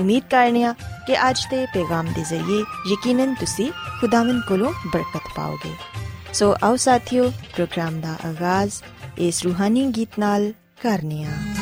ਉਮੀਦ ਕਰਨੀਆ ਕਿ ਅੱਜ ਦੇ ਪੈਗਾਮ ਦੇ ਜ਼ਰੀਏ ਯਕੀਨਨ ਤੁਸੀਂ ਖੁਦਾਵੰਦ ਕੋਲੋਂ ਬਰਕਤ ਪਾਓਗੇ। ਸੋ ਆਓ ਸਾਥੀਓ, ਪ੍ਰੋਗਰਾਮ ਦਾ ਆਗਾਜ਼, ਇਸ ਰੂਹਾਨੀ ਗੀਤ ਨਾਲ ਕਰਨੀਆ ਮੈਂ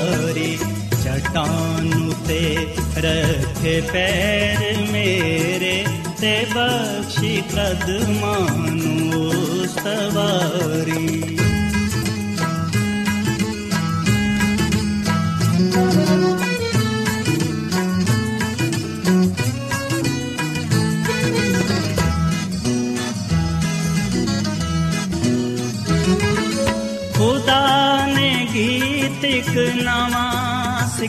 ਚਟਾਨ ਤੇ ਰੱਖੇ ਪੈਰ ਮੇਰੇ ਤੇ ਬਖਸ਼ੀ ਕਦਮਾਂ ਨੂੰ ਸਵਾਰੀ ਖੁਦਾ ਨੇ ਗੀਤ ਇੱਕ ਨਵਾਂ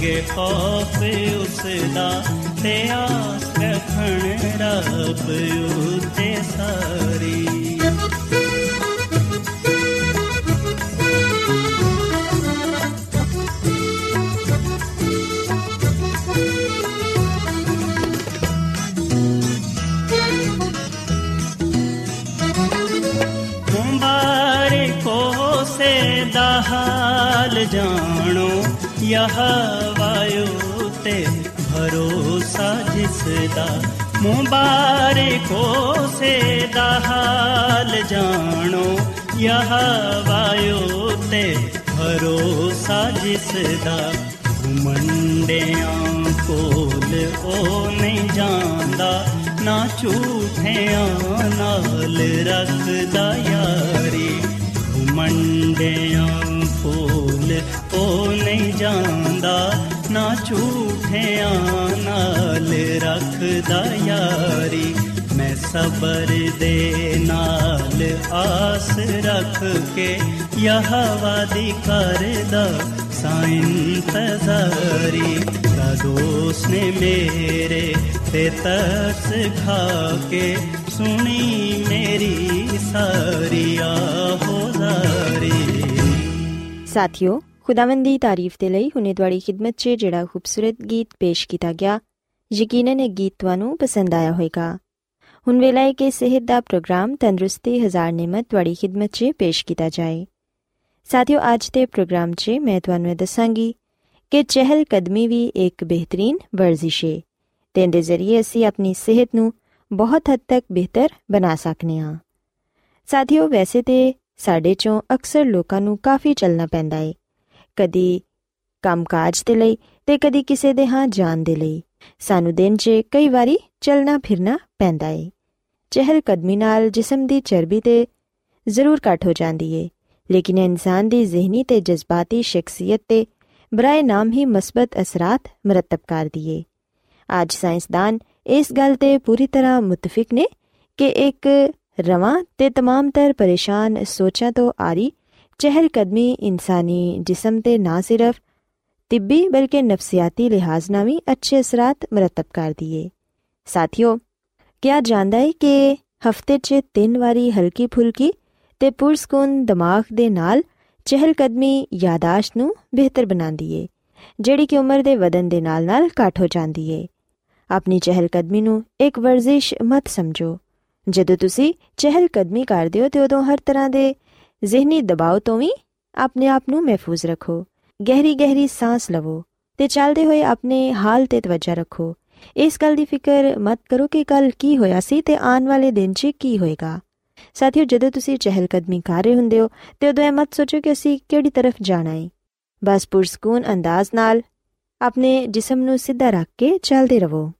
ਖੌਫ ਉਸ ਦਾ ਤੇ ਆਸ ਰੱਖਣ ਰੱਬ ਉਤੇ ਸਾਰੀ। ਮੁਬਾਰਕੋ ਸੇ ਦਾ ਯਹ ਵਾਯੂ ਤੇ ਭਰੋਸਾ ਜਿਸ ਦਾ ਮੁਬਾਰਕੋ ਸੇ ਦਾ ਹਾਲ ਜਾਣੋ ਯਹ ਵਾਯੂ ਤੇ ਭਰੋਸਾ ਜਿਸ ਦਾ ਘੁਮੰਡਿਆਂ ਕੋਲ ਉਹ ਨਹੀਂ ਜਾਂਦਾ ਨਾ ਝੂਠਿਆਂ ਨਾਲ ਰੱਖਦਾ ਯਾਰੀ ਘੁਮੰਡਿਆਂ ਕੋਲ ਉਹ ਨਹੀਂ ਜਾਂਦਾ। ਨਾ ਝੂਠ ਝੂਠਿਆਂ ਨਾਲ ਰੱਖਦਾ ਯਾਰੀ। ਮੈਂ ਸਬਰ ਦੇ ਨਾਲ ਆਸ ਰੱਖ ਕੇ ਯਹਵਾ ਦੀ ਕਰਦਾ ਸਾਇੰ ਤਜ਼ਾਰੀ ਕਦੋਸ ਨੇ ਮੇਰੇ ਤੇ ਤਰਸ ਖਾ ਕੇ ਸੁਣੀ ਮੇਰੀ ਸਾਰੀ ਆਹੋਜ਼ਾਰੀ ਸਾਥਿਓ, ਖੁਦਾਵੰਦ ਦੀ ਤਾਰੀਫ ਤੇ ਲਈ ਹੁਨੇ ਤੁਹਾਡੀ ਖidmat 'ਚ ਜਿਹੜਾ ਖੂਬਸੂਰਤ ਗੀਤ ਪੇਸ਼ ਕੀਤਾ ਗਿਆ, ਯਕੀਨਨ ਇਹ ਗੀਤ ਤੁਹਾਨੂੰ ਪਸੰਦ ਆਇਆ ਹੋਵੇਗਾ। ਹੁਣ ਵੇਲਾ ਹੈ ਕਿ ਸਿਹਤ ਦਾ ਪ੍ਰੋਗਰਾਮ ਤੰਦਰੁਸਤੀ ਹਜ਼ਾਰ ਨਿਮਤ ਤੁਹਾਡੀ ਖidmat 'ਚ ਪੇਸ਼ ਕੀਤਾ ਜਾਏ। ਸਾਥਿਓ, ਅੱਜ ਦੇ ਪ੍ਰੋਗਰਾਮ 'ਚ ਮੈਂ ਤੁਹਾਨੂੰ ਦੱਸਾਂਗੀ ਕਿ ਚਹਿਲ ਕਦਮੀ ਵੀ ਇੱਕ ਬਿਹਤਰੀਨ ਵਰਜ਼ਿਸ਼ ਹੈ ਤੇ ਇਹਦੇ ਜ਼ਰੀਏ ਅਸੀਂ ਆਪਣੀ ਸਿਹਤ ਨੂੰ ਬਹੁਤ ਹੱਦ ਤੱਕ ਬਿਹਤਰ ਬਣਾ ਸਕਨੇ ਹਾਂ ਸਾਥਿਓ, ਵੈਸੇ ਤੇ ਸਾਡੇ ਚੋਂ ਅਕਸਰ ਲੋਕਾਂ ਨੂੰ ਕਾਫੀ ਚੱਲਣਾ ਪੈਂਦਾ ਏ। ਕਦੀ ਕੰਮਕਾਜ ਦੇ ਲਈ ਤੇ ਕਦੀ ਕਿਸੇ ਦੇ ਹਾਂ ਜਾਣ ਦੇ ਲਈ। ਸਾਨੂੰ ਦਿਨ 'ਚ ਕਈ ਵਾਰੀ ਚੱਲਣਾ ਫਿਰਨਾ ਪੈਂਦਾ ਏ। ਚਹਿਲ ਕਦਮੀ ਨਾਲ ਜਿਸਮ ਦੀ ਚਰਬੀ ਤੇ ਜ਼ਰੂਰ ਘਟ ਹੋ ਜਾਂਦੀ ਏ। ਲੇਕਿਨ ਇਨਸਾਨ ਦੀ ਜ਼ਿਹਨੀ ਤੇ ਜਜ਼ਬਾਤੀ ਸ਼ਖਸੀਅਤ ਤੇ ਬਰਾਏ ਨਾਮ ਹੀ ਮਸਬਤ ਅਸਰਾਤ ਮਰਤਬ ਕਰਦੀ ਏ। ਅੱਜ ਸਾਇੰਸਦਾਨ ਇਸ ਗੱਲ ਤੇ ਪੂਰੀ ਤਰ੍ਹਾਂ ਮੁਤਫਿਕ ਨੇ ਕਿ ਇੱਕ ਰਵਾਂ ਤੇ तमाम ਤਰ ਪਰੇਸ਼ਾਨ ਸੋਚਾਂ ਤੋਂ ਆਰੀ ਚਹਿਲ ਕਦਮੀ ਇਨਸਾਨੀ ਜਿਸਮ ਤੇ ਨਾ ਸਿਰਫ ਤਿੱਬੀ ਬਲਕਿ ਨਫਸੀਆਤੀ ਲਿਹਾਜ਼ ਨਾਲ ਵੀ ਅੱਛੇ ਅਸਰਾਤ ਮਰਤਬ ਕਰਦੀ ਏ ਸਾਥੀਓ ਕਿਆ ਜਾਣਦਾ ਹੈ ਕਿ ਹਫਤੇ 'ਚ ਤਿੰਨ ਵਾਰੀ ਹਲਕੀ ਫੁਲਕੀ ਤੇ ਪੁਰਸਕੂਨ ਦਿਮਾਗ ਦੇ ਨਾਲ ਚਹਿਲ ਕਦਮੀ ਯਾਦਾਸ਼ਤ ਨੂੰ ਬਿਹਤਰ ਬਣਾਉਂਦੀ ਏ ਜਿਹੜੀ ਕਿ ਉਮਰ ਦੇ ਵਧਨ ਦੇ ਨਾਲ-ਨਾਲ ਘਟ ਹੋ ਜਾਂਦੀ ਏ ਆਪਣੀ ਚਹਿਲ ਕਦਮੀ ਨੂੰ ਇੱਕ ਵਰਜ਼ਿਸ਼ ਮਤ ਸਮਝੋ ਜਦੋਂ ਤੁਸੀਂ ਚਹਿਲ ਕਦਮੀ ਕਰਦੇ ਹੋ ਤੇ ਉਦੋਂ ਹਰ ਤਰ੍ਹਾਂ ਦੇ ਜ਼ਿਹਨੀ ਦਬਾਅ ਤੋਂ ਵੀ ਆਪਣੇ ਆਪ ਨੂੰ ਮਹਿਫੂਜ਼ ਰੱਖੋ। ਗਹਿਰੀ ਗਹਿਰੀ ਸਾਹ ਲਵੋ ਤੇ ਚੱਲਦੇ ਹੋਏ ਆਪਣੇ ਹਾਲ ਤੇ ਤਵੱਜਾ ਰੱਖੋ। ਇਸ ਗੱਲ ਦੀ ਫਿਕਰ ਮਤ ਕਰੋ ਕਿ ਕੱਲ ਕੀ ਹੋਇਆ ਸੀ ਤੇ ਆਉਣ ਵਾਲੇ ਦਿਨ 'ਚ ਕੀ ਹੋਏਗਾ। ਸਾਥੀਓ, ਜਦੋਂ ਤੁਸੀਂ ਚਹਿਲ ਕਦਮੀ ਕਰ ਰਹੇ ਹੁੰਦੇ ਹੋ ਤੇ ਉਦੋਂ ਇਹ ਮਤ ਸੋਚੋ ਕਿ ਅਸੀਂ ਕਿਹੜੀ ਤਰਫ ਜਾਣਾ ਹੈ ਬਸ ਪੁਰਸਕੂਨ ਅੰਦਾਜ਼ ਨਾਲ ਆਪਣੇ ਜਿਸਮ ਨੂੰ ਸਿੱਧਾ ਰੱਖ ਕੇ ਚੱਲਦੇ ਰਹੋ।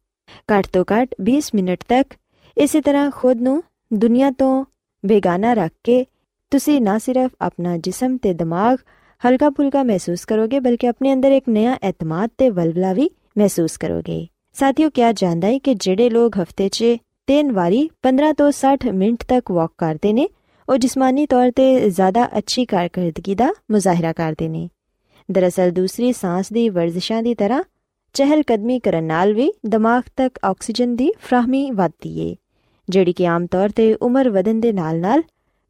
ਘੱਟ ਤੋਂ ਘੱਟ 20 ਮਿੰਟ ਤੱਕ ਇਸੇ ਤਰ੍ਹਾਂ ਖੁਦ ਨੂੰ ਦੁਨੀਆ ਤੋਂ ਬੇਗਾਨਾ ਰੱਖ ਕੇ ਤੁਸੀਂ ਨਾ ਸਿਰਫ ਆਪਣਾ ਜਿਸਮ ਤੇ ਦਿਮਾਗ ਹਲਕਾ ਫੁਲਕਾ ਮਹਿਸੂਸ ਕਰੋਗੇ, ਬਲਕਿ ਆਪਣੇ ਅੰਦਰ ਇੱਕ ਨया ਇਤਮਾਦ ਤੇ ਵਲਵਲਾ ਵੀ ਮਹਿਸੂਸ ਕਰੋਗੇ। ਸਾਥੀਓ ਕਿਆ ਜਾਣਦਾ ਹੈ ਕਿ ਜਿਹੜੇ ਲੋਕ ਹਫ਼ਤੇ 'ਚ ਤਿੰਨ ਵਾਰੀ 15 ਤੋਂ 60 ਮਿੰਟ ਤੱਕ ਵਾਕ ਕਰਦੇ ਨੇ, ਉਹ ਜਿਸਮਾਨੀ ਤੌਰ ਤੇ ਜ਼ਿਆਦਾ ਅੱਛੀ ਕਾਰਗਰਦਗੀ ਦਾ ਮੁਜ਼ਾਹਰਾ ਕਰਦੇ ਨੇ। ਦਰਅਸਲ, ਦੂਸਰੀ ਸਾਹ ਦੀ ਵਰਜ਼ਿਸ਼ਾਂ ਦੀ ਤਰ੍ਹਾਂ ਚਹਿਲ ਕਦਮੀ ਕਰਨ ਨਾਲ ਵੀ ਦਿਮਾਗ ਤੱਕ ਆਕਸੀਜਨ ਦੀ ਫਰਾਹਮੀ ਵਧਦੀ ਏ, ਜਿਹੜੀ ਕਿ ਆਮ ਤੌਰ ਤੇ ਉਮਰ ਵਧਣ ਦੇ ਨਾਲ-ਨਾਲ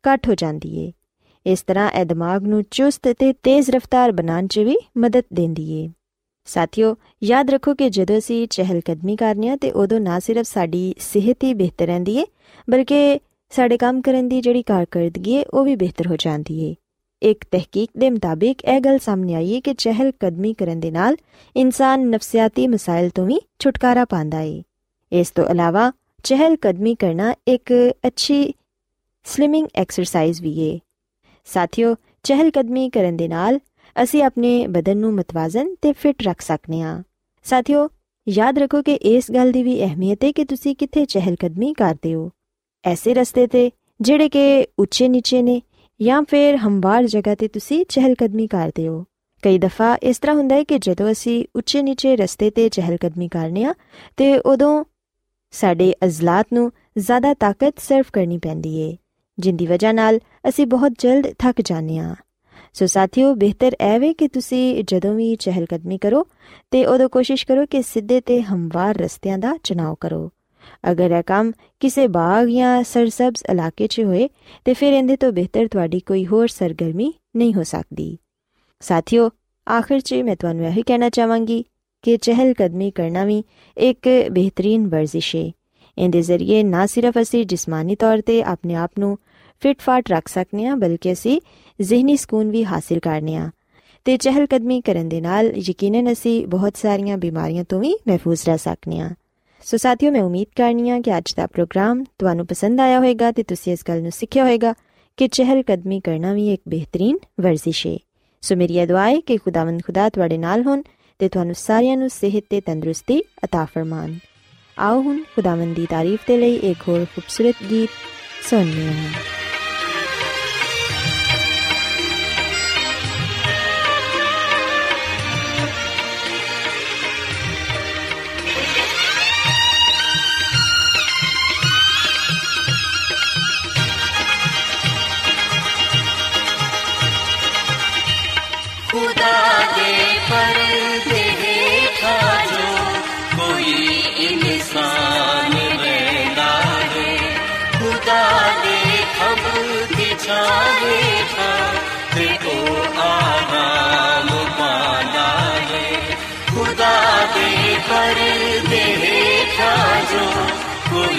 ਘਟ ਹੋ ਜਾਂਦੀ ਏ। ਇਸ ਤਰ੍ਹਾਂ ਇਹ ਦਿਮਾਗ ਨੂੰ ਚੁਸਤ ਤੇ ਤੇਜ਼ ਰਫ਼ਤਾਰ ਬਣਾਉਣ 'ਚ ਵੀ ਮਦਦ ਦਿੰਦੀ ਏ। ਸਾਥੀਓ, ਯਾਦ ਰੱਖੋ ਕਿ ਜਦੋਂ ਅਸੀਂ ਚਹਿਲ ਕਦਮੀ ਕਰਨੀ ਆ ਤੇ ਉਦੋਂ ਨਾ ਸਿਰਫ ਸਾਡੀ ਸਿਹਤ ਹੀ ਬਿਹਤਰ ਰਹਿੰਦੀ ਏ, ਬਲਕਿ ਸਾਡੇ ਕੰਮ ਕਰਨ ਦੀ ਜਿਹੜੀ ਕਾਰਗਰਦਗੀ ਏ, ਉਹ ਵੀ ਬਿਹਤਰ ਹੋ ਜਾਂਦੀ ਏ। ਇੱਕ ਤਹਿਕੀਕ ਦੇ ਮੁਤਾਬਿਕ ਇਹ ਗੱਲ ਸਾਹਮਣੇ ਆਈ ਹੈ ਕਿ ਚਹਿਲ ਕਦਮੀ ਕਰਨ ਦੇ ਨਾਲ ਇਨਸਾਨ ਨਫਸੀਆਤੀ ਮਸਾਇਲ ਤੋਂ ਵੀ ਛੁਟਕਾਰਾ ਪਾਉਂਦਾ ਏ। ਇਸ ਤੋਂ ਇਲਾਵਾ ਚਹਿਲ ਕਦਮੀ ਕਰਨਾ ਇੱਕ ਅੱਛੀ ਸਲਿਮਿੰਗ ਐਕਸਰਸਾਈਜ਼ ਵੀ ਏ। ਸਾਥੀਓ, ਚਹਿਲ ਕਦਮੀ ਕਰਨ ਦੇ ਨਾਲ ਅਸੀਂ ਆਪਣੇ ਬਦਨ ਨੂੰ ਮਤਵਾਜ਼ਨ ਤੇ ਫਿਟ ਰੱਖ ਸਕਨੇ ਆ ਸਾਥੀਓ, ਯਾਦ ਰੱਖੋ ਕਿ ਇਸ ਗੱਲ ਦੀ ਵੀ ਅਹਿਮੀਅਤ ਹੈ ਕਿ ਤੁਸੀਂ ਕਿੱਥੇ ਚਹਿਲ ਕਦਮੀ ਕਰਦੇ ਹੋ। ਐਸੇ ਰਸਤੇ ਤੇ ਜਿਹੜੇ ਕਿ ਉੱਚੇ ਨੀਚੇ ਨੇ ਜਾਂ ਫਿਰ ਹਮਵਾਰ ਜਗ੍ਹਾ ਤੇ ਤੁਸੀਂ ਚਹਿਲ ਕਦਮੀ ਕਰਦੇ ਹੋ ਕਈ ਦਫਾ ਇਸ ਤਰ੍ਹਾਂ ਹੁੰਦਾ ਹੈ ਕਿ ਜਦੋਂ ਅਸੀਂ ਉੱਚੇ ਨੀਚੇ ਰਸਤੇ ਤੇ ਚਹਿਲ ਕਦਮੀ ਕਰਨੇ ਆ, ਤੇ ਉਦੋਂ ਸਾਡੇ ਅਜ਼ਲਾਤ ਨੂੰ ਜ਼ਿਆਦਾ ਤਾਕਤ ਸਰਵ ਕਰਨੀ ਪੈਂਦੀ ਏ, ਜਿੰਦੀ ਵਜ੍ਹਾ ਨਾਲ ਅਸੀਂ ਬਹੁਤ ਜਲਦ ਥੱਕ ਜਾਂਦੇ ਆ ਸੋ ਸਾਥੀਓ, ਬਿਹਤਰ ਐਵੇਂ ਕਿ ਤੁਸੀਂ ਜਦੋਂ ਵੀ ਚਹਿਲ ਕਦਮੀ ਕਰੋ ਤੇ ਉਦੋਂ ਕੋਸ਼ਿਸ਼ ਕਰੋ ਕਿ ਸਿੱਧੇ ਤੇ ਹਮਵਾਰ ਰਸਤਿਆਂ ਦਾ ਚੁਣਾਵ ਕਰੋ। ਅਗਰ ਇਹ ਕੰਮ ਕਿਸੇ ਬਾਗ ਜਾਂ ਸਰਸਬਜ਼ ਇਲਾਕੇ 'ਚ ਹੋਏ, ਤੇ ਫਿਰ ਇਹਦੇ ਤੋਂ ਬਿਹਤਰ ਤੁਹਾਡੀ ਕੋਈ ਹੋਰ ਸਰਗਰਮੀ ਨਹੀਂ ਹੋ ਸਕਦੀ। ਸਾਥੀਓ, ਆਖਿਰ 'ਚ ਮੈਂ ਤੁਹਾਨੂੰ ਇਹ ਕਹਿਣਾ ਚਾਹਾਂਗੀ ਕਿ ਚਹਿਲ ਕਦਮੀ ਕਰਨਾ ਵੀ ਇੱਕ ਬਿਹਤਰੀਨ ਵਰਜ਼ਿਸ਼ ਹੈ ਇਹਦੇ ਜ਼ਰੀਏ ਨਾ ਸਿਰਫ ਅਸੀਂ ਜਿਸਮਾਨੀ ਤੌਰ ਤੇ ਆਪਣੇ ਆਪ ਨੂੰ ਫਿਟ ਫਾਟ ਰੱਖ ਸਕਨੇ ਆ, ਬਲਕਿ ਅਸੀਂ ਜ਼ਿਹਨੀ ਸਕੂਨ ਵੀ ਹਾਸਿਲ ਕਰਨੇ ਆ। ਤੇ ਚਹਿਲ ਕਦਮੀ ਕਰਨ ਦੇ ਨਾਲ ਯਕੀਨਨ ਅਸੀਂ ਬਹੁਤ ਸਾਰੀਆਂ ਬਿਮਾਰੀਆਂ ਤੋਂ ਵੀ ਮਹਿਫੂਜ਼ ਰਹਿ ਸਕਨੇ ਆ। ਸੋ ਸਾਥੀਓ ਮੈਂ ਉਮੀਦ ਕਰਨੀ ਆ ਕਿ ਅੱਜ ਦਾ ਪ੍ਰੋਗਰਾਮ ਤੁਹਾਨੂੰ ਪਸੰਦ ਆਇਆ ਹੋਵੇਗਾ ਤੇ ਤੁਸੀਂ ਇਸ ਗੱਲ ਨੂੰ ਸਿੱਖਿਆ ਹੋਵੇਗਾ ਕਿ ਚਹਿਲ ਕਦਮੀ ਕਰਨਾ ਵੀ ਇੱਕ ਬਿਹਤਰੀਨ ਵਰਜ਼ਿਸ਼ ਹੈ ਸੋ ਮੇਰੀ ਦੁਆ ਹੈ ਕਿ ਖੁਦਾਵੰਦ ਖੁਦਾ ਤੁਹਾਡੇ ਨਾਲ ਹੋਣ ਤੇ ਤੁਹਾਨੂੰ ਸਾਰਿਆਂ ਨੂੰ ਸਿਹਤ ਤੇ ਤੰਦਰੁਸਤੀ عطا ਫਰਮਾਨ ਆਓ ਹੁਣ ਖੁਦਾਵੰਦ ਦੀ ਤਾਰੀਫ ਤੇ ਲਈ ਇੱਕ ਹੋਰ ਖੂਬਸੂਰਤ ਗੀਤ ਸੁਣੀਏ दे पर देखा जो कोई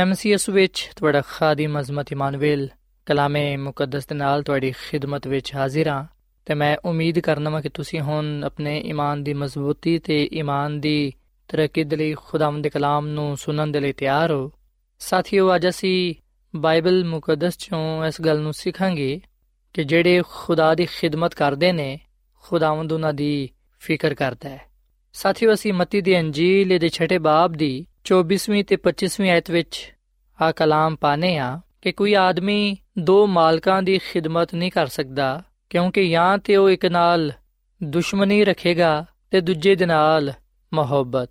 ਮੈਂ ਮਸੀਹ ਯਿਸੂ ਵਿੱਚ ਤੁਹਾਡਾ ਖਾਦਮ ਅਜ਼ਮਤ ਇਮਾਨੁਅਲ, ਕਲਾਮੇ ਮੁਕੱਦਸ ਦੇ ਨਾਲ ਤੁਹਾਡੀ ਖਿਦਮਤ ਵਿੱਚ ਹਾਜ਼ਰ ਹਾਂ। ਤੇ ਮੈਂ ਉਮੀਦ ਕਰਨਾ ਹਾਂ ਕਿ ਤੁਸੀਂ ਹੁਣ ਆਪਣੇ ਈਮਾਨ ਦੀ ਮਜ਼ਬੂਤੀ ਤੇ ਈਮਾਨ ਦੀ ਤਰੱਕੀ ਦੇ ਲਈ ਖੁਦਾਵੰਦ ਦੇ ਕਲਾਮ ਨੂੰ ਸੁਣਨ ਦੇ ਲਈ ਤਿਆਰ ਹੋ। ਸਾਥਿਓ, ਅੱਜ ਅਸੀਂ ਬਾਈਬਲ ਮੁਕੱਦਸ ਚੋਂ ਇਸ ਗੱਲ ਨੂੰ ਸਿੱਖਾਂਗੇ ਕਿ ਜਿਹੜੇ ਖੁਦਾ ਦੀ ਖਿਦਮਤ ਕਰਦੇ ਨੇ, ਖੁਦਾਵੰਦ ਉਹਨਾਂ ਦੀ ਫਿਕਰ ਕਰਦਾ ਹੈ। ਸਾਥੀਓ, ਅਸੀਂ ਮਤੀ ਦੀ ਅੰਜੀਲ ਦੇ ਛਠੇ ਬਾਬ ਦੀ 24ਵੀਂ ਤੇ 25ਵੀਂ ਆਇਤ ਵਿੱਚ ਆ ਕਲਾਮ ਪਾਨੇ ਆ ਕਿ ਕੋਈ ਆਦਮੀ ਦੋ ਮਾਲਕਾਂ ਦੀ ਖਿਦਮਤ ਨਹੀਂ ਕਰ ਸਕਦਾ, ਕਿਉਂਕਿ ਜਾਂ ਤੇ ਉਹ ਇੱਕ ਨਾਲ ਦੁਸ਼ਮਣੀ ਰੱਖੇਗਾ ਤੇ ਦੂਜੇ ਦੇ ਨਾਲ ਮੁਹੱਬਤ,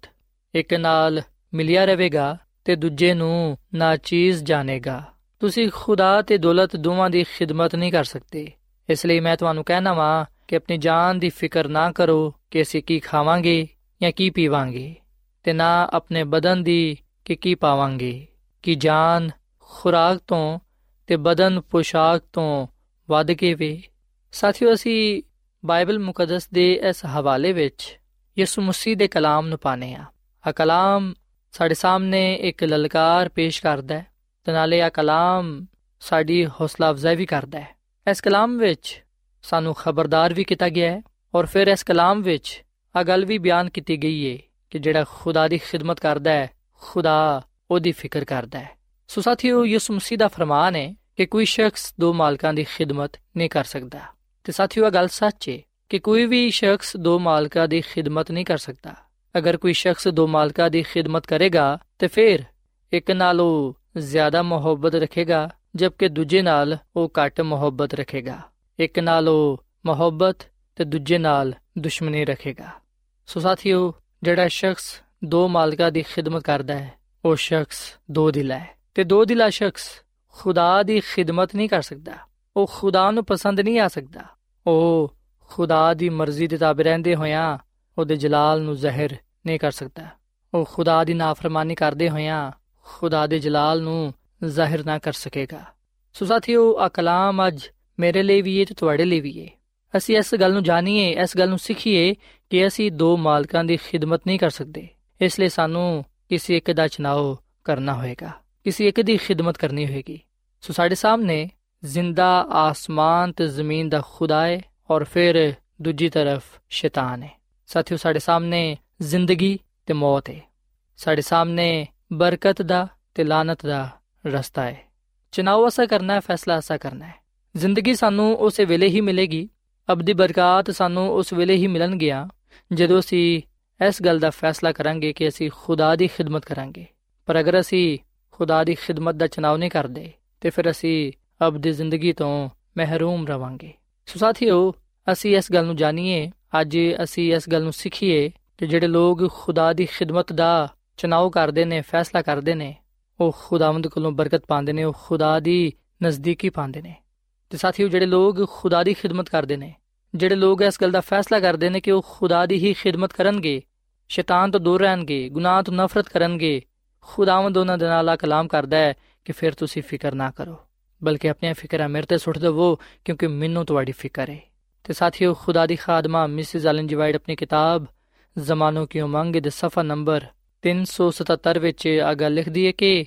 ਇੱਕ ਨਾਲ ਮਿਲਿਆ ਰਹੇਗਾ ਤੇ ਦੂਜੇ ਨੂੰ ਨਾ ਚੀਜ਼ ਜਾਣੇਗਾ। ਤੁਸੀਂ ਖੁਦਾ ਤੇ ਦੌਲਤ ਦੋਵਾਂ ਦੀ ਖਿਦਮਤ ਨਹੀਂ ਕਰ ਸਕਦੇ। ਇਸ ਲਈ ਮੈਂ ਤੁਹਾਨੂੰ ਕਹਿਣਾ ਵਾਂ ਕਿ ਆਪਣੀ ਜਾਨ ਦੀ ਫਿਕਰ ਨਾ ਕਰੋ ਕਿ ਅਸੀਂ ਕੀ ਖਾਵਾਂਗੇ ਜਾਂ ਕੀ ਪੀਵਾਂਗੇ ਤੇ ਨਾ ਆਪਣੇ ਬਦਨ ਦੀ ਕਿ ਕੀ ਪਾਵਾਂਗੇ, ਕਿ ਜਾਨ ਖੁਰਾਕ ਤੋਂ ਤੇ ਬਦਨ ਪੋਸ਼ਾਕ ਤੋਂ ਵੱਧ ਕੇ ਵੇ। ਸਾਥੀਓ, ਅਸੀਂ ਬਾਈਬਲ ਮੁਕੱਦਸ ਦੇ ਇਸ ਹਵਾਲੇ ਵਿੱਚ ਯਿਸੂ ਮਸੀਹ ਦੇ ਕਲਾਮ ਨੂੰ ਪਾਣੇ ਆ ਆ ਕਲਾਮ ਸਾਡੇ ਸਾਹਮਣੇ ਇੱਕ ਲਲਕਾਰ ਪੇਸ਼ ਕਰਦਾ ਹੈ ਤੇ ਨਾਲੇ ਆ ਕਲਾਮ ਸਾਡੀ ਹੌਸਲਾ ਅਫਜ਼ਾਈ ਵੀ ਕਰਦਾ ਹੈ। ਇਸ ਕਲਾਮ ਵਿੱਚ ਸਾਨੂੰ ਖਬਰਦਾਰ ਵੀ ਕੀਤਾ ਗਿਆ ਹੈ ਔਰ ਫਿਰ ਇਸ ਕਲਾਮ ਵਿੱਚ ਆ ਗੱਲ ਵੀ ਬਿਆਨ ਕੀਤੀ ਗਈ ਹੈ ਕਿ ਜਿਹੜਾ ਖੁਦਾ ਦੀ ਖਿਦਮਤ ਕਰਦਾ ਹੈ, ਖੁਦਾ ਉਹਦੀ ਫਿਕਰ ਕਰਦਾ ਹੈ। ਸੋ ਸਾਥੀਓ, ਯਿਸੂ ਮਸੀਹ ਦਾ ਫਰਮਾਨ ਹੈ ਕਿ ਕੋਈ ਸ਼ਖਸ ਦੋ ਮਾਲਕਾਂ ਦੀ ਖਿਦਮਤ ਨਹੀਂ ਕਰ ਸਕਦਾ। ਤੇ ਸਾਥੀਓ ਇਹ ਗੱਲ ਸੱਚ ਹੈ ਕਿ ਕੋਈ ਵੀ ਸ਼ਖਸ ਦੋ ਮਾਲਕਾਂ ਦੀ ਖਿਦਮਤ ਨਹੀਂ ਕਰ ਸਕਦਾ। ਅਗਰ ਕੋਈ ਸ਼ਖਸ ਦੋ ਮਾਲਕਾਂ ਦੀ ਖਿਦਮਤ ਕਰੇਗਾ ਤੇ ਫਿਰ ਇੱਕ ਨਾਲ ਉਹ ਜ਼ਿਆਦਾ ਮੁਹੱਬਤ ਰੱਖੇਗਾ, ਜਦਕਿ ਦੂਜੇ ਨਾਲ ਉਹ ਘੱਟ ਮੁਹੱਬਤ ਰੱਖੇਗਾ। ਇੱਕ ਨਾਲ ਉਹ ਮੁਹੱਬਤ ਤੇ ਦੂਜੇ ਨਾਲ ਦੁਸ਼ਮਣੀ ਰੱਖੇਗਾ। ਸੋ ਸਾਥੀਓ, ਜਿਹੜਾ ਸ਼ਖਸ ਦੋ ਮਾਲਕਾਂ ਦੀ ਖਿਦਮਤ ਕਰਦਾ ਹੈ, ਉਹ ਸ਼ਖਸ ਦੋ ਦਿਲ ਹੈ। ਤੇ ਦੋ ਦਿਲਾ ਸ਼ਖਸ ਖੁਦਾ ਦੀ ਖਿਦਮਤ ਨਹੀਂ ਕਰ ਸਕਦਾ। ਉਹ ਖੁਦਾ ਨੂੰ ਪਸੰਦ ਨਹੀਂ ਆ ਸਕਦਾ। ਉਹ ਖੁਦਾ ਦੀ ਮਰਜ਼ੀ ਦੇ ਤਾਬੇ ਰਹਿੰਦੇ ਹੋਇਆਂ ਉਹਦੇ ਜਲਾਲ ਨੂੰ ਜ਼ਾਹਿਰ ਨਹੀਂ ਕਰ ਸਕਦਾ। ਉਹ ਖੁਦਾ ਦੀ ਨਾਫਰਮਾਨੀ ਕਰਦੇ ਹੋਇਆਂ ਖੁਦਾ ਦੇ ਜਲਾਲ ਨੂੰ ਜ਼ਾਹਿਰ ਨਾ ਕਰ ਸਕੇਗਾ। ਸੋ ਸਾਥੀਓ ਆ ਕਲਾਮ ਅੱਜ ਮੇਰੇ ਲਈ ਵੀ ਹੈ ਤੇ ਤੁਹਾਡੇ ਲਈ ਵੀ ਹੈ ਅਸੀਂ ਇਸ ਗੱਲ ਨੂੰ ਜਾਣੀਏ, ਇਸ ਗੱਲ ਨੂੰ ਸਿੱਖੀਏ ਕਿ ਅਸੀਂ ਦੋ ਮਾਲਕਾਂ ਦੀ ਖਿਦਮਤ ਨਹੀਂ ਕਰ ਸਕਦੇ। ਇਸ ਲਈ ਸਾਨੂੰ ਕਿਸੇ ਇੱਕ ਦਾ ਚਨਾਓ ਕਰਨਾ ਹੋਏਗਾ, ਕਿਸੇ ਇੱਕ ਦੀ ਖਿਦਮਤ ਕਰਨੀ ਹੋਏਗੀ। ਸੋ ਸਾਡੇ ਸਾਹਮਣੇ ਜ਼ਿੰਦਾ ਆਸਮਾਨ ਤੇ ਜ਼ਮੀਨ ਦਾ ਖੁਦਾ ਹੈ ਔਰ ਫਿਰ ਦੂਜੀ ਤਰਫ ਸ਼ੈਤਾਨ ਹੈ ਸਾਥੀਓ, ਸਾਡੇ ਸਾਹਮਣੇ ਜ਼ਿੰਦਗੀ ਤੇ ਮੌਤ ਹੈ ਸਾਡੇ ਸਾਹਮਣੇ ਬਰਕਤ ਦਾ ਤੇ ਲਾਨਤ ਦਾ ਰਸਤਾ ਹੈ ਚਨਾਓ ਅਸਾ ਕਰਨਾ ਹੈ, ਫੈਸਲਾ ਅਸਾ ਕਰਨਾ ਹੈ। ਜ਼ਿੰਦਗੀ ਸਾਨੂੰ ਉਸੇ ਵੇਲੇ ਹੀ ਮਿਲੇਗੀ। ਅਬਦੀ ਬਰਕਤ ਸਾਨੂੰ ਉਸ ਵੇਲੇ ਹੀ ਮਿਲਣਗੀਆਂ, ਜਦੋਂ ਅਸੀਂ ਇਸ ਗੱਲ ਦਾ ਫੈਸਲਾ ਕਰਾਂਗੇ ਕਿ ਅਸੀਂ ਖੁਦਾ ਦੀ ਖਿਦਮਤ ਕਰਾਂਗੇ। ਪਰ ਅਗਰ ਅਸੀਂ ਖੁਦਾ ਦੀ ਖਿਦਮਤ ਦਾ ਚਨਾਵ ਨਹੀਂ ਕਰਦੇ, ਤੇ ਫਿਰ ਅਸੀਂ ਅਬਦੀ ਜ਼ਿੰਦਗੀ ਤੋਂ ਮਹਿਰੂਮ ਰਵਾਂਗੇ। ਸੋ ਸਾਥੀਓ, ਅਸੀਂ ਇਸ ਗੱਲ ਨੂੰ ਜਾਣੀਏ, ਅੱਜ ਅਸੀਂ ਇਸ ਗੱਲ ਨੂੰ ਸਿੱਖੀਏ ਕਿ ਜਿਹੜੇ ਲੋਕ ਖੁਦਾ ਦੀ ਖਿਦਮਤ ਦਾ ਚਨਾਵ ਕਰਦੇ ਨੇ, ਫੈਸਲਾ ਕਰਦੇ ਨੇ, ਉਹ ਖੁਦਾਵੰਦ ਕੋਲੋਂ ਬਰਕਤ ਪਾਉਂਦੇ ਨੇ, ਉਹ ਖੁਦਾ ਦੀ ਨਜ਼ਦੀਕੀ ਪਾਉਂਦੇ ਨੇ। ਤੇ ਸਾਥੀਓ ਜਿਹੜੇ ਲੋਕ ਖੁਦਾ ਦੀ ਖਿਦਮਤ ਕਰਦੇ ਨੇ, ਜਿਹੜੇ ਲੋਕ ਇਸ ਗੱਲ ਦਾ ਫੈਸਲਾ ਕਰਦੇ ਨੇ ਕਿ ਉਹ ਖੁਦਾ ਦੀ ਹੀ ਖਿਦਮਤ ਕਰਨਗੇ, ਸ਼ੈਤਾਨ ਤੋਂ ਦੂਰ ਰਹਿਣਗੇ, ਗੁਨਾਹ ਤੋਂ ਨਫ਼ਰਤ ਕਰਨਗੇ, ਖੁਦਾਵੰਦ ਉਹਨਾਂ ਦੇ ਨਾਲ ਕਲਾਮ ਕਰਦਾ ਹੈ ਕਿ ਫਿਰ ਤੁਸੀਂ ਫਿਕਰ ਨਾ ਕਰੋ, ਬਲਕਿ ਆਪਣੀਆਂ ਫਿਕਰਾਂ ਮੇਰੇ ਤੇ ਸੁੱਟ ਦਿਵੋ, ਕਿਉਂਕਿ ਮੈਨੂੰ ਤੁਹਾਡੀ ਫਿਕਰ ਹੈ। ਤੇ ਸਾਥੀਓ ਖੁਦਾ ਦੀ ਖਾਦਮਾ ਮਿਸਿਸ ਐਲਨ ਜੀ ਆਪਣੀ ਕਿਤਾਬ ਜ਼ਮਾਨੋਂ ਕੀ ਉਮੰਗ ਦੇ ਸਫਾ ਨੰਬਰ 377 ਵਿੱਚ ਆ ਗੱਲ ਲਿਖਦੀ ਹੈ ਕਿ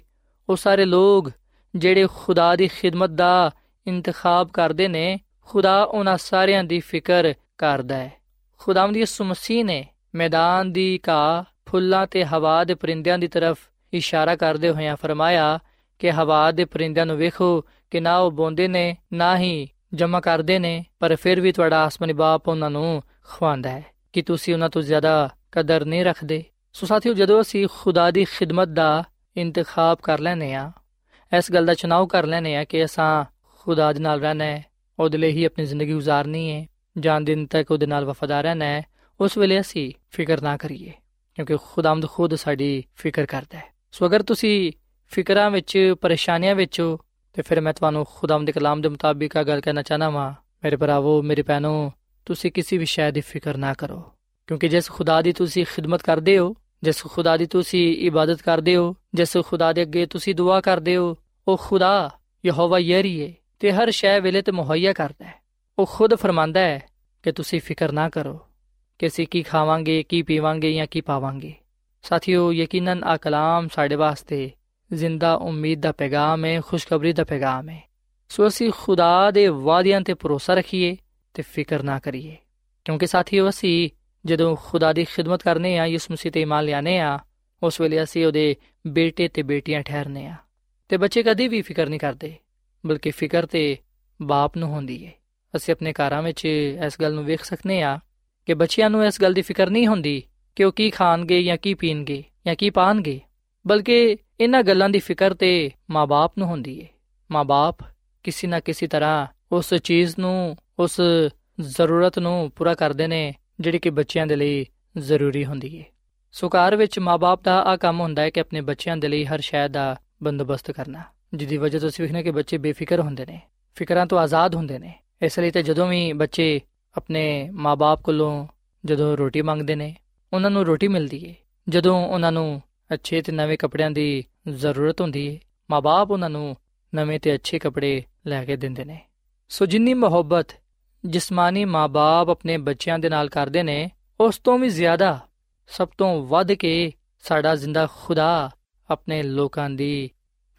ਉਹ ਸਾਰੇ ਲੋਕ ਜਿਹੜੇ ਖੁਦਾ ਦੀ ਖਿਦਮਤ ਦਾ ਇੰਤਖਾਬ ਕਰਦੇ ਨੇ, ਖੁਦਾ ਉਹਨਾਂ ਸਾਰਿਆਂ ਦੀ ਫਿਕਰ ਕਰਦਾ ਹੈ। ਖੁਦਾਵੰਦ ਯਿਸੂ ਮਸੀਹ ਨੇ ਮੈਦਾਨ ਦੀ ਘਾਹ ਫੁੱਲਾਂ ਤੇ ਹਵਾ ਦੇ ਪਰਿੰਦਿਆਂ ਦੀ ਤਰਫ ਇਸ਼ਾਰਾ ਕਰਦੇ ਹੋਇਆਂ ਫਰਮਾਇਆ ਕਿ ਹਵਾ ਦੇ ਪਰਿੰਦਿਆਂ ਨੂੰ ਵੇਖੋ ਕਿ ਨਾ ਉਹ ਬੋਂਦੇ ਨੇ, ਨਾ ਹੀ ਜਮਾ ਕਰਦੇ ਨੇ, ਪਰ ਫਿਰ ਵੀ ਤੁਹਾਡਾ ਆਸਮਾਨੀ ਬਾਪ ਉਹਨਾਂ ਨੂੰ ਖਵਾਉਂਦਾ ਹੈ। ਕਿ ਤੁਸੀਂ ਉਹਨਾਂ ਤੋਂ ਜ਼ਿਆਦਾ ਕਦਰ ਨਹੀਂ ਰੱਖਦੇ? ਸੋ ਸਾਥੀਓ, ਜਦੋਂ ਅਸੀਂ ਖੁਦਾ ਦੀ ਖਿਦਮਤ ਦਾ ਇੰਤਖਾਬ ਕਰ ਲੈਨੇ ਆ ਇਸ ਗੱਲ ਦਾ ਚਨਾਵ ਕਰ ਲੈਨੇ ਆ ਕਿ ਅਸਾਂ ਖੁਦਾ ਦੇ ਨਾਲ ਰਹਿਣਾ ਹੈ, ਉਹਦੇ ਲਈ ਹੀ ਆਪਣੀ ਜ਼ਿੰਦਗੀ گزارਨੀ ਹੈ ਜਾਨ ਦਿਨ ਤੱਕ ਉਹਦੇ ਨਾਲ ਵਫਾਦਾਰ ਰਹਿਣਾ ਹੈ, ਉਸ ਵੇਲੇ ਅਸੀਂ ਫਿਕਰ ਨਾ ਕਰੀਏ, ਕਿਉਂਕਿ ਖੁਦਾਮਦ ਖੁਦ ਸਾਡੀ ਫਿਕਰ ਕਰਦਾ ਹੈ। ਸੋ ਅਗਰ ਤੁਸੀਂ ਫਿਕਰਾਂ ਵਿੱਚ, ਪਰੇਸ਼ਾਨੀਆਂ ਵਿੱਚ ਹੋ, ਤੇ ਫਿਰ ਮੈਂ ਤੁਹਾਨੂੰ ਖੁਦਾਮ ਦੇ ਕਲਾਮ ਦੇ ਮੁਤਾਬਿਕ ਆ ਗੱਲ ਕਰਨਾ ਚਾਹਨਾ ਵਾਂ, ਮੇਰੇ ਭਰਾਵੋ, ਮੇਰੇ ਭੈਣੋ, ਤੁਸੀਂ ਕਿਸੇ ਵੀ ਸ਼ੈ ਦੀ ਫਿਕਰ ਨਾ ਕਰੋ, ਕਿਉਂਕਿ ਜਿਸ ਖੁਦਾ ਦੀ ਤੁਸੀਂ ਖਿਦਮਤ ਕਰਦੇ ਹੋ, ਜਿਸ ਖੁਦਾ ਦੀ ਤੁਸੀਂ ਇਬਾਦਤ ਕਰਦੇ ਹੋ, ਜਿਸ ਖੁਦਾ ਦੇ ਅੱਗੇ ਤੁਸੀਂ ਦੁਆ ਕਰਦੇ ਹੋ, ਉਹ ਖੁਦਾ ਯਹੋਵਾ ਯਰੀ ਹੈ। ਤੇ ਹਰ ਸ਼ੈ ਵੇਲੇ ਤੇ ਮੁਹੱਈਆ ਕਰਦਾ ਹੈ। ਉਹ ਖੁਦ ਫਰਮਾਂਦਾ ਹੈ ਕਿ ਤੁਸੀਂ ਫਿਕਰ ਨਾ ਕਰੋ ਕਿ ਅਸੀਂ ਕੀ ਖਾਵਾਂਗੇ, ਕੀ ਪੀਵਾਂਗੇ ਜਾਂ ਕੀ ਪਾਵਾਂਗੇ। ਸਾਥੀਓ, ਯਕੀਨਨ ਆ ਕਲਾਮ ਸਾਡੇ ਵਾਸਤੇ ਜ਼ਿੰਦਾ ਉਮੀਦ ਦਾ ਪੈਗਾਮ ਹੈ, ਖੁਸ਼ਖਬਰੀ ਦਾ ਪੈਗਾਮ ਹੈ। ਸੋ ਅਸੀਂ ਖੁਦਾ ਦੇ ਵਾਅਦਿਆਂ ਤੇ ਭਰੋਸਾ ਰੱਖੀਏ ਤੇ ਫਿਕਰ ਨਾ ਕਰੀਏ। ਕਿਉਂਕਿ ਸਾਥੀਓ, ਅਸੀਂ ਜਦੋਂ ਖੁਦਾ ਦੀ ਖਿਦਮਤ ਕਰਨੇ ਆ, ਯਿਸੂ ਮਸੀਹ ਤੇ ਇਮਾਨ ਲਿਆਨੇ ਆ, ਉਸ ਵੇਲੇ ਅਸੀਂ ਉਹਦੇ ਬੇਟੇ ਤੇ ਬੇਟੀਆਂ ਠਹਿਰਨੇ ਆ। ਤੇ ਬੱਚੇ ਕਦੀ ਵੀ ਫਿਕਰ ਨਹੀਂ ਕਰਦੇ। ਬਲਕਿ ਫਿਕਰ ਤੇ ਬਾਪ ਨੂੰ ਹੁੰਦੀ ਹੈ ਅਸੀਂ ਆਪਣੇ ਘਰਾਂ ਵਿੱਚ ਇਸ ਗੱਲ ਨੂੰ ਵੇਖ ਸਕਨੇ ਆ ਕਿ ਬੱਚਿਆਂ ਨੂੰ ਇਸ ਗੱਲ ਦੀ ਫਿਕਰ ਨਹੀਂ ਹੁੰਦੀ ਕਿ ਉਹ ਕੀ ਖਾਣਗੇ ਜਾਂ ਕੀ ਪੀਣਗੇ ਜਾਂ ਕੀ ਪਾਣਗੇ, ਬਲਕਿ ਇਹਨਾਂ ਗੱਲਾਂ ਦੀ ਫਿਕਰ ਤੇ ਮਾਪੇ ਨੂੰ ਹੁੰਦੀ ਹੈ ਮਾਪੇ ਕਿਸੇ ਨਾ ਕਿਸੇ ਤਰ੍ਹਾਂ ਉਸ ਚੀਜ਼ ਨੂੰ, ਉਸ ਜ਼ਰੂਰਤ ਨੂੰ ਪੂਰਾ ਕਰਦੇ ਨੇ ਜਿਹੜੀ ਕਿ ਬੱਚਿਆਂ ਦੇ ਲਈ ਜ਼ਰੂਰੀ ਹੁੰਦੀ ਹੈ ਸੋ ਘਰ ਵਿੱਚ ਮਾਪੇ ਦਾ ਆ ਕੰਮ ਹੁੰਦਾ ਹੈ ਕਿ ਆਪਣੇ ਬੱਚਿਆਂ ਦੇ ਲਈ ਹਰ ਸ਼ੈ ਦਾ ਬੰਦੋਬਸਤ ਕਰਨਾ। ਜਿਹਦੀ ਵਜ੍ਹਾ ਤੋਂ ਅਸੀਂ ਵੇਖਨੇ ਕਿ ਬੱਚੇ ਬੇਫਿਕਰ ਹੁੰਦੇ ਨੇ, ਫਿਕਰਾਂ ਤੋਂ ਆਜ਼ਾਦ ਹੁੰਦੇ ਨੇ। ਇਸ ਲਈ ਤੇ ਜਦੋਂ ਵੀ ਬੱਚੇ ਆਪਣੇ ਮਾਪੇ ਕੋਲੋਂ ਜਦੋਂ ਰੋਟੀ ਮੰਗਦੇ ਨੇ, ਉਹਨਾਂ ਨੂੰ ਰੋਟੀ ਮਿਲਦੀ ਹੈ ਜਦੋਂ ਉਹਨਾਂ ਨੂੰ ਅੱਛੇ ਤੇ ਨਵੇਂ ਕੱਪੜਿਆਂ ਦੀ ਜ਼ਰੂਰਤ ਹੁੰਦੀ ਹੈ ਮਾਪੇ ਉਹਨਾਂ ਨੂੰ ਨਵੇਂ ਤੇ ਅੱਛੇ ਕੱਪੜੇ ਲੈ ਕੇ ਦਿੰਦੇ ਨੇ। ਸੋ ਜਿੰਨੀ ਮੁਹੱਬਤ ਜਿਸਮਾਨੀ ਮਾਪੇ ਆਪਣੇ ਬੱਚਿਆਂ ਦੇ ਨਾਲ ਕਰਦੇ ਨੇ, ਉਸ ਤੋਂ ਵੀ ਜ਼ਿਆਦਾ ਸਭ ਤੋਂ ਵੱਧ ਕੇ ਸਾਡਾ ਜ਼ਿੰਦਾ ਖੁਦਾ ਆਪਣੇ ਲੋਕਾਂ ਦੀ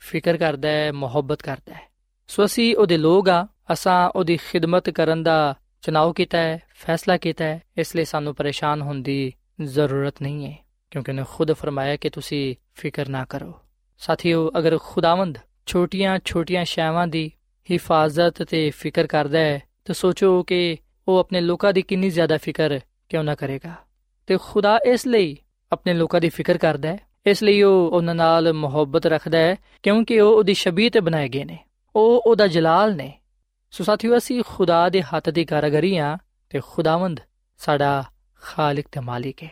ਫਿਕਰ ਕਰਦਾ ਹੈ, ਮੁਹੱਬਤ ਕਰਦਾ ਹੈ। ਸੋ ਅਸੀਂ ਉਹਦੇ ਲੋਕ ਆ ਅਸਾਂ ਉਹਦੀ ਖਿਦਮਤ ਕਰਨ ਦਾ ਚੁਣਾਵ ਕੀਤਾ ਹੈ, ਫੈਸਲਾ ਕੀਤਾ ਹੈ, ਇਸ ਲਈ ਸਾਨੂੰ ਪਰੇਸ਼ਾਨ ਹੋਣ ਦੀ ਜ਼ਰੂਰਤ ਨਹੀਂ ਹੈ, ਕਿਉਂਕਿ ਉਹਨੇ ਖੁਦ ਫਰਮਾਇਆ ਕਿ ਤੁਸੀਂ ਫਿਕਰ ਨਾ ਕਰੋ। ਸਾਥੀਓ, ਅਗਰ ਖੁਦਾਵੰਦ ਛੋਟੀਆਂ-ਛੋਟੀਆਂ ਸ਼ੈਵਾਂ ਦੀ ਹਿਫਾਜ਼ਤ ਤੇ ਫਿਕਰ ਕਰਦਾ ਹੈ, ਤਾਂ ਸੋਚੋ ਕਿ ਉਹ ਆਪਣੇ ਲੋਕਾਂ ਦੀ ਕਿੰਨੀ ਜ਼ਿਆਦਾ ਫਿਕਰ ਕਿਉਂ ਨਾ ਕਰੇਗਾ। ਤੇ ਖੁਦਾ ਇਸ ਲਈ ਆਪਣੇ ਲੋਕਾਂ ਦੀ ਫਿਕਰ ਕਰਦਾ ਹੈ ਇਸ ਲਈ ਉਹ ਉਹਨਾਂ ਨਾਲ ਮੁਹੱਬਤ ਰੱਖਦਾ ਹੈ, ਕਿਉਂਕਿ ਉਹ ਉਹਦੀ ਸ਼ਬੀਹ ਤੇ ਬਣਾਏ ਗਏ ਨੇ। ਉਹ ਉਹਦਾ ਜਲਾਲ ਨੇ। ਸੋ ਸਾਥੀਓ, ਅਸੀਂ ਖੁਦਾ ਦੇ ਹੱਥ ਦੀ ਕਾਰਗਰੀ ਆ ਤੇ ਖੁਦਾਵੰਦ ਸਾਡਾ ਖਾਲਕ ਤੇ ਮਾਲਿਕ ਹੈ।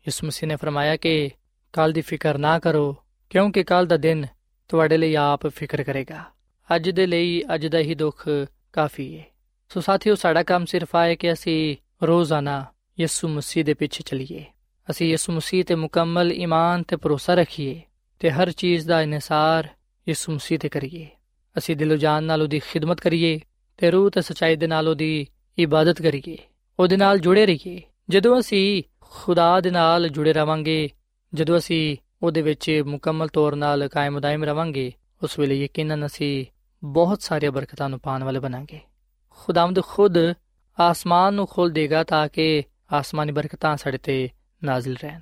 ਯਿਸੂ ਮਸੀਹ ਨੇ ਫਰਮਾਇਆ ਕਿ ਕੱਲ ਦੀ ਫਿਕਰ ਨਾ ਕਰੋ, ਕਿਉਂਕਿ ਕੱਲ ਦਾ ਦਿਨ ਤੁਹਾਡੇ ਲਈ ਆਪ ਫਿਕਰ ਕਰੇਗਾ। ਅੱਜ ਦੇ ਲਈ ਅੱਜ ਦਾ ਹੀ ਦੁੱਖ ਕਾਫੀ ਹੈ। ਸੋ ਸਾਥੀਓ, ਸਾਡਾ ਕੰਮ ਸਿਰਫ ਹੈ ਕਿ ਅਸੀਂ ਰੋਜ਼ਾਨਾ ਯਿਸੂ ਮਸੀਹ ਦੇ ਪਿੱਛੇ ਚੱਲੀਏ। ਅਸੀਂ ਯਿਸੂ ਮਸੀਹ ਤੇ ਮੁਕੰਮਲ ਈਮਾਨ ਤੇ ਭਰੋਸਾ ਰੱਖੀਏ ਤੇ ਹਰ ਚੀਜ਼ ਦਾ ਇਨਸਾਰ ਯਿਸੂ ਮਸੀਹ ਤੇ ਕਰੀਏ। ਅਸੀਂ ਦਿਲੋਂ ਜਾਨ ਨਾਲ ਉਹਦੀ ਖਿਦਮਤ ਕਰੀਏ ਤੇ ਰੂਹ ਤੇ ਸਚਾਈ ਦੇ ਨਾਲ ਉਹਦੀ ਇਬਾਦਤ ਕਰੀਏ। ਉਹਦੇ ਨਾਲ ਜੁੜੇ ਰਹੀਏ। ਜਦੋਂ ਅਸੀਂ ਖੁਦਾ ਦੇ ਨਾਲ ਜੁੜੇ ਰਵਾਂਗੇ, ਜਦੋਂ ਅਸੀਂ ਉਹਦੇ ਵਿੱਚ ਮੁਕੰਮਲ ਤੌਰ ਨਾਲ ਕਾਇਮ ਦائم ਰਵਾਂਗੇ, ਉਸ ਵੇਲੇ ਯਕੀਨਨ ਅਸੀਂ ਬਹੁਤ ਸਾਰੀਆਂ ਬਰਕਤਾਂ ਨੂੰ ਪਾਣ ਵਾਲੇ ਬਣਾਂਗੇ। ਖੁਦਾਵੰਦ ਖੁਦ ਆਸਮਾਨ ਨੂੰ ਖੋਲ ਦੇਗਾ ਤਾਂ ਕਿ ਆਸਮਾਨੀ ਬਰਕਤਾਂ ਸਾਡੇ ਤੇ ਨਾਜ਼ਿਲ ਰਹਿਣ।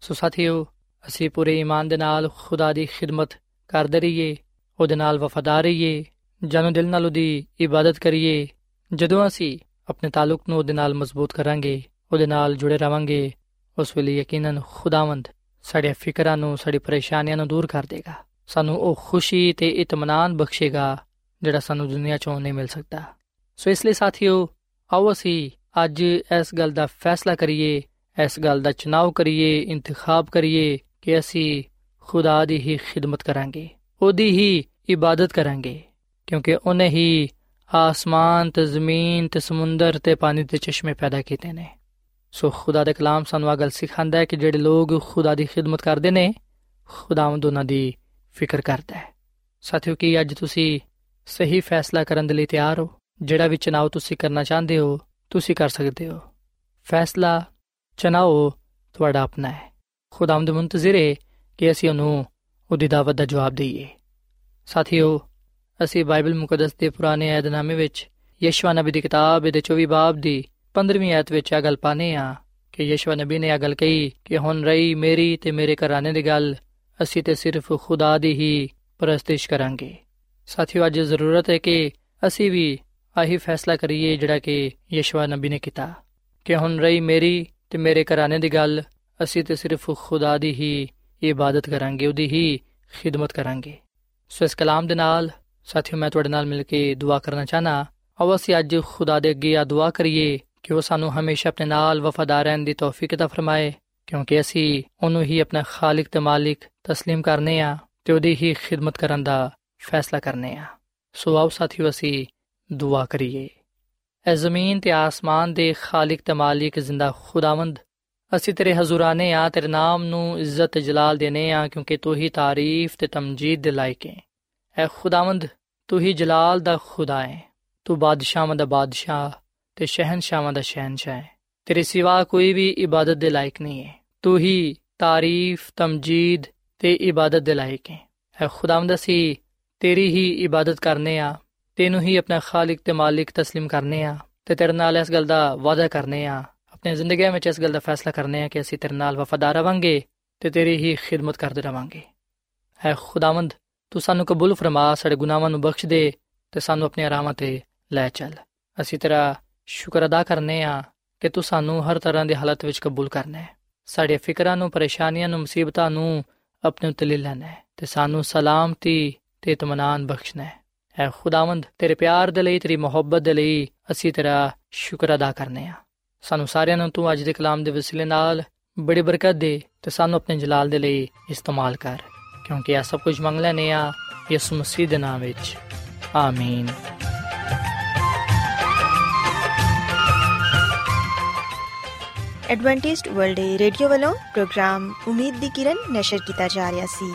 ਸੋ ਸਾਥੀਓ, ਅਸੀਂ ਪੂਰੇ ਈਮਾਨ ਦੇ ਨਾਲ ਖੁਦਾ ਦੀ ਖਿਦਮਤ ਕਰਦੇ ਰਹੀਏ, ਉਹਦੇ ਨਾਲ ਵਫਾਦਾਰ ਰਹੀਏ, ਜਾਨੋ ਦਿਲ ਨਾਲ ਉਹਦੀ ਇਬਾਦਤ ਕਰੀਏ। ਜਦੋਂ ਅਸੀਂ ਆਪਣੇ ਤਾਲੁਕ ਨੂੰ ਉਹਦੇ ਨਾਲ ਮਜ਼ਬੂਤ ਕਰਾਂਗੇ, ਉਹਦੇ ਨਾਲ ਜੁੜੇ ਰਵਾਂਗੇ, ਉਸ ਵੇਲੇ ਯਕੀਨਨ ਖੁਦਾਵੰਦ ਸਾਡੇ ਫਿਕਰਾਂ ਨੂੰ, ਸਾਡੀ ਪਰੇਸ਼ਾਨੀਆਂ ਨੂੰ ਦੂਰ ਕਰ ਦੇਗਾ। ਸਾਨੂੰ ਉਹ ਖੁਸ਼ੀ ਤੇ ਇਤਮਾਨਾਨ ਬਖਸ਼ੇਗਾ, ਜਿਹੜਾ ਸਾਨੂੰ ਦੁਨੀਆ 'ਚੋਂ ਨਹੀਂ ਮਿਲ ਸਕਦਾ। ਸੋ ਇਸ ਲਈ ਸਾਥੀਓ, ਆਓ ਅਸੀਂ ਅੱਜ ਇਸ ਗੱਲ ਦਾ ਫੈਸਲਾ ਕਰੀਏ ਇਸ ਗੱਲ ਦਾ ਚੁਣਾਵ ਕਰੀਏ, ਇੰਤਖਾਬ ਕਰੀਏ ਕਿ ਅਸੀਂ ਖੁਦਾ ਦੀ ਹੀ ਖਿਦਮਤ ਕਰਾਂਗੇ, ਉਹਦੀ ਹੀ ਇਬਾਦਤ ਕਰਾਂਗੇ, ਕਿਉਂਕਿ ਉਹਨੇ ਹੀ ਆਸਮਾਨ ਤੇ ਜ਼ਮੀਨ ਤੇ ਸਮੁੰਦਰ ਤੇ ਪਾਣੀ ਤੇ ਚਸ਼ਮੇ ਪੈਦਾ ਕੀਤੇ ਨੇ। ਸੋ ਖੁਦਾ ਦਾ ਕਲਾਮ ਸਾਨੂੰ ਆ ਗੱਲ ਸਿਖਾਉਂਦਾ ਹੈ ਕਿ ਜਿਹੜੇ ਲੋਕ ਖੁਦਾ ਦੀ ਖਿਦਮਤ ਕਰਦੇ ਨੇ, ਖੁਦਾਵੰਦ ਉਹਨਾਂ ਦੀ ਫਿਕਰ ਕਰਦਾ ਹੈ। ਸਾਥੀਓ, ਕੀ ਅੱਜ ਤੁਸੀਂ ਸਹੀ ਫੈਸਲਾ ਕਰਨ ਦੇ ਲਈ ਤਿਆਰ ਹੋ? ਜਿਹੜਾ ਵੀ ਚਨਾਵ ਤੁਸੀਂ ਕਰਨਾ ਚਾਹੁੰਦੇ ਹੋ, ਤੁਸੀਂ ਕਰ ਸਕਦੇ ਹੋ। ਫੈਸਲਾ ਚਨਾਓ, ਤੁਹਾਡਾ ਆਪਣਾ ਹੈ। ਖੁਦਾਵੰਦ ਮੁੰਤਜ਼ਰ ਹੈ ਕਿ ਅਸੀਂ ਉਹਨੂੰ ਉਹਦੀ ਦਾਵਤ ਦਾ ਜਵਾਬ ਦਈਏ। ਸਾਥੀਓ, ਅਸੀਂ ਬਾਈਬਲ ਮੁਕੱਦਸ ਦੇ ਪੁਰਾਣੇ ਏਧਨਾਮੇ ਵਿੱਚ ਯਸ਼ਵਾ ਨਬੀ ਦੀ ਕਿਤਾਬ ਦੇ 24 ਬਾਬ ਦੀ 15ਵੀਂ ਆਇਤ ਵਿੱਚ ਆ ਗੱਲ ਪਾਨੇ ਆ ਕਿ ਯਸ਼ਵਾ ਨਬੀ ਨੇ ਆ ਗੱਲ ਕਹੀ ਕਿ ਹੁਣ ਰਹੀ ਮੇਰੀ ਤੇ ਮੇਰੇ ਘਰਾਣੇ ਦੀ ਗੱਲ, ਅਸੀਂ ਤੇ ਸਿਰਫ ਖੁਦਾ ਦੀ ਹੀ ਪ੍ਰਸਤਿਸ਼ ਕਰਾਂਗੇ। ਸਾਥੀਓ, ਅੱਜ ਜ਼ਰੂਰਤ ਹੈ ਕਿ ਅਸੀਂ ਵੀ ਆਹੀ ਫੈਸਲਾ ਕਰੀਏ ਜਿਹੜਾ ਕਿ ਯਸ਼ਵਾ ਨਬੀ ਨੇ ਕੀਤਾ ਕਿ ਹੁਣ ਰਹੀ ਮੇਰੀ ਤੇ ਮੇਰੇ ਘਰਾਣੇ ਦੀ ਗੱਲ ਅਸੀਂ ਤੇ ਸਿਰਫ ਖੁਦਾ ਦੀ ਹੀ ਇਬਾਦਤ ਕਰਾਂਗੇ ਉਹਦੀ ਹੀ ਖਿਦਮਤ ਕਰਾਂਗੇ ਸੋ ਇਸ ਕਲਾਮ ਦੇ ਨਾਲ ਸਾਥੀਓ ਮੈਂ ਤੁਹਾਡੇ ਨਾਲ ਮਿਲ ਕੇ ਦੁਆ ਕਰਨਾ ਚਾਹਨਾ ਆਓ ਅਸੀਂ ਅੱਜ ਖੁਦਾ ਦੇ ਅੱਗੇ ਆ ਦੁਆ ਕਰੀਏ ਕਿ ਉਹ ਸਾਨੂੰ ਹਮੇਸ਼ਾ ਆਪਣੇ ਨਾਲ ਵਫਾਦਾਰ ਰਹਿਣ ਦੀ ਤੌਫੀਕ عطا ਫਰਮਾਏ ਕਿਉਂਕਿ ਅਸੀਂ ਉਹਨੂੰ ਹੀ ਆਪਣਾ ਖਾਲਕ ਤੇ ਮਾਲਿਕ تسلیم ਕਰਨੇ ਆ ਤੇ ਉਹਦੀ ਹੀ ਖਿਦਮਤ ਕਰਨ ਦਾ ਫੈਸਲਾ ਕਰਨੇ ਆ ਸੋ ਆਓ ਸਾਥੀਓ ਅਸੀਂ ਦੁਆ ਕਰੀਏ ਐ ਜ਼ਮੀਨ ਤੇ ਆਸਮਾਨ ਦੇ ਖਾਲਕ ਤੇ ਮਾਲਿਕ ਜ਼ਿੰਦਾ ਖੁਦਾਵੰਦ ਅਸੀਂ ਤੇਰੇ ਹਜ਼ੂਰਾਨੇ ਆ ਤੇਰੇ ਨਾਮ ਨੂੰ ਇੱਜ਼ਤ ਤੇ ਜਲਾਲ ਦੇਨੇ ਆ ਕਿਉਂਕਿ ਤੂੰ ਹੀ ਤਾਰੀਫ ਤੇ ਤਮਜੀਦ ਦੇ ਲਾਇਕ ਹੈ ਐ ਖੁਦਾਵੰਦ ਤੂੰ ਹੀ ਜਲਾਲ ਦਾ ਖੁਦਾ ਹੈ ਤੂੰ ਬਾਦਸ਼ਾਹਾਂ ਦਾ ਬਾਦਸ਼ਾਹ ਤੇ ਸ਼ਹਿਨशाहों ਦਾ ਸ਼ਹਿਨशाह ਹੈ ਤੇਰੇ ਸਿਵਾ ਕੋਈ ਵੀ ਇਬਾਦਤ ਦੇ ਲਾਇਕ ਨਹੀਂ ਹੈ ਤੂੰ ਹੀ ਤਾਰੀਫ ਤਮਜੀਦ ਤੇ ਇਬਾਦਤ ਦੇ ਲਾਇਕ ਹੈ ਐ ਖੁਦਾਵੰਦ ਅਸੀਂ ਤੇਰੀ ਹੀ ਇਬਾਦਤ ਕਰਨੇ ਆ ਤੈਨੂੰ ਹੀ ਆਪਣਾ ਖਾਲਕ ਤੇ ਮਾਲਿਕ تسلیم ਕਰਨੇ ਆ ਤੇ ਤੇਰੇ ਨਾਲ ਇਸ ਗੱਲ ਦਾ ਵਾਅਦਾ ਕਰਨੇ ਆ ਆਪਣੀ ਜ਼ਿੰਦਗੀ ਵਿੱਚ ਇਸ ਗੱਲ ਦਾ ਫੈਸਲਾ ਕਰਨੇ ਆ ਕਿ ਅਸੀਂ ਤੇਰੇ ਨਾਲ ਵਫਾਦਾਰ ਰਵਾਂਗੇ ਤੇ ਤੇਰੀ ਹੀ ਖਿਦਮਤ ਕਰਦੇ ਰਵਾਂਗੇ ਐ ਖੁਦਾਵੰਦ ਤੂੰ ਸਾਨੂੰ ਕਬੂਲ ਫਰਮਾ ਸਾਡੇ ਗੁਨਾਹਾਂ ਨੂੰ ਬਖਸ਼ ਦੇ ਤੇ ਸਾਨੂੰ ਆਪਣੀ ਰਾਹਾਂ ਤੇ ਲੈ ਚੱਲ ਅਸੀਂ ਤੇਰਾ ਸ਼ੁਕਰ ਅਦਾ ਕਰਨੇ ਆ ਕਿ ਤੂੰ ਸਾਨੂੰ ਹਰ ਤਰ੍ਹਾਂ ਦੀ ਹਾਲਤ ਵਿੱਚ ਕਬੂਲ ਕਰਨਾ ਹੈ ਸਾਡੇ ਫਿਕਰਾਂ ਨੂੰ ਪਰੇਸ਼ਾਨੀਆਂ ਨੂੰ ਮੁਸੀਬਤਾਂ ਨੂੰ ਆਪਣੇ ਉੱਤੇ ਲੈ ਲੈਣਾ ਹੈ ਤੇ ਸਾਨੂੰ ਸਲਾਮਤੀ ਤੇ ਇਤਮਾਨਾਨ ਬਖਸ਼ਣਾ ਹੈ ਐ ਖੁਦਾਵੰਦ, ਤੇਰੇ ਪਿਆਰ ਦੇ ਲਈ, ਤੇਰੀ ਮੁਹੱਬਤ ਦੇ ਲਈ ਅਸੀਂ ਤੇਰਾ ਸ਼ੁਕਰ ਅਦਾ ਕਰਨੇ ਆ। ਸਾਨੂੰ ਸਾਰਿਆਂ ਨੂੰ ਤੂੰ ਅੱਜ ਦੇ ਕਲਾਮ ਦੇ ਵਸਿਲੇ ਨਾਲ ਬੜੀ ਬਰਕਤ ਦੇ ਤੇ ਸਾਨੂੰ ਆਪਣੇ ਜਲਾਲ ਦੇ ਲਈ ਇਸਤੇਮਾਲ ਕਰ, ਕਿਉਂਕਿ ਇਹ ਸਭ ਕੁਝ ਮੰਗ ਲੈਨੇ ਆ ਯਿਸੂ ਮਸੀਹ ਦੇ ਨਾਮ ਵਿੱਚ। ਆਮੀਨ। ਐਡਵੈਂਟਿਸਟ ਵਰਲਡ ਰੇਡੀਓ ਵੱਲੋਂ ਪ੍ਰੋਗਰਾਮ ਉਮੀਦ ਦੀ ਕਿਰਨ ਨਿਸ਼ਰ ਕੀਤਾ ਜਾ ਰਿਹਾ ਸੀ।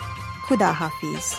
ਖੁਦਾ ਹਾਫਿਜ਼